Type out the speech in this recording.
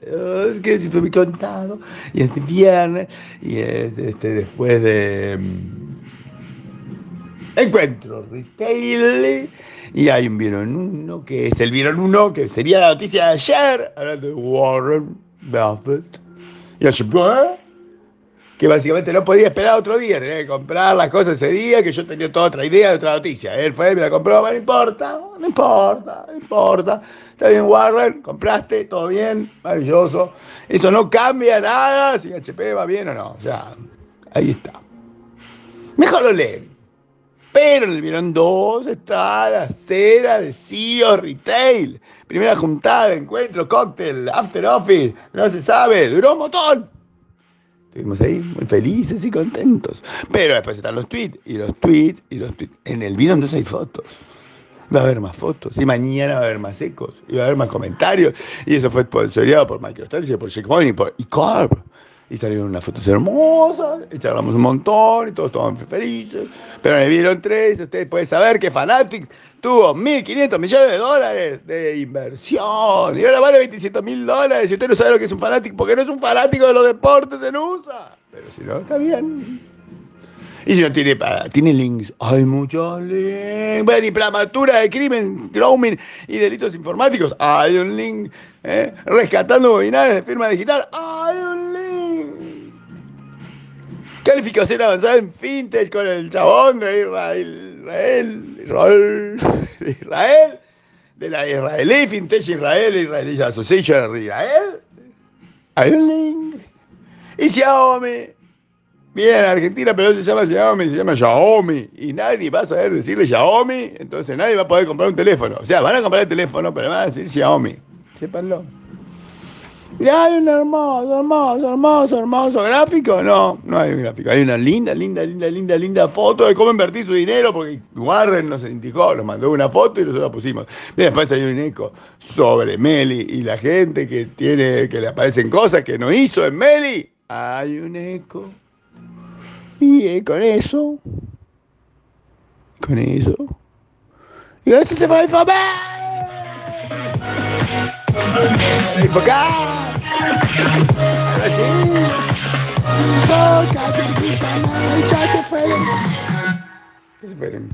Es que si fue muy contado. Y este viernes, y este, después de mm, encuentro retail, y hay un vieron uno que es el vieron uno que sería la noticia de ayer, hablando de Warren Buffett. Y así, que básicamente no podía esperar otro día, tenía que comprar las cosas ese día, que yo tenía toda otra idea de otra noticia. Él fue, me la compró, no importa, no importa, no importa. Está bien, Warren, compraste, todo bien, maravilloso. Eso no cambia nada si HP va bien o no. O sea, ahí está. Mejor lo leen. Pero en el Vieron 2 está la cera de CEO Retail. Primera juntada, encuentro, cóctel, after office, no se sabe, duró un montón. Estuvimos ahí muy felices y contentos. Pero después están los tweets, y los tweets, y los tweets. En el vino entonces hay fotos. Va a haber más fotos. Y mañana va a haber más ecos. Y va a haber más comentarios. Y eso fue sponsoriado por MicroStrategy, por Checkpoint y por eCarb. Y salieron unas fotos hermosas, y charlamos un montón, y todos estaban felices. Pero el vieron tres, ustedes pueden saber que Fanatics tuvo 1.500 millones de dólares de inversión. Y ahora vale 27 mil dólares. Y usted no sabe lo que es un fanático, porque no es un fanático de los deportes en USA. Pero si no, está bien. Y si no tiene, tiene links, hay muchos links. Bueno, diplomatura de crimen, grooming y delitos informáticos, hay un link. ¿eh? Rescatando bobinales de firma digital, hay Calificación avanzada en fintech con el chabón de Israel. Israel, Israel, Israel, de la Israelí Fintech Israel, Israelí Association Israel. Link. Y Xiaomi. Bien, Argentina, pero no se llama Xiaomi, se llama Xiaomi. Y nadie va a saber decirle Xiaomi, entonces nadie va a poder comprar un teléfono. O sea, van a comprar el teléfono, pero van a decir Xiaomi. Sépanlo. ¿Y hay un hermoso, hermoso, hermoso, hermoso gráfico? No, no hay un gráfico. Hay una linda, linda, linda, linda, linda foto de cómo invertir su dinero, porque Warren nos indicó, nos mandó una foto y nosotros la pusimos. Y después hay un eco sobre Meli y la gente que tiene, que le aparecen cosas que no hizo en Meli. Hay un eco. Y eh, con eso, con eso, y esto se va a infamar. Enfocar. Esperen. Esperen.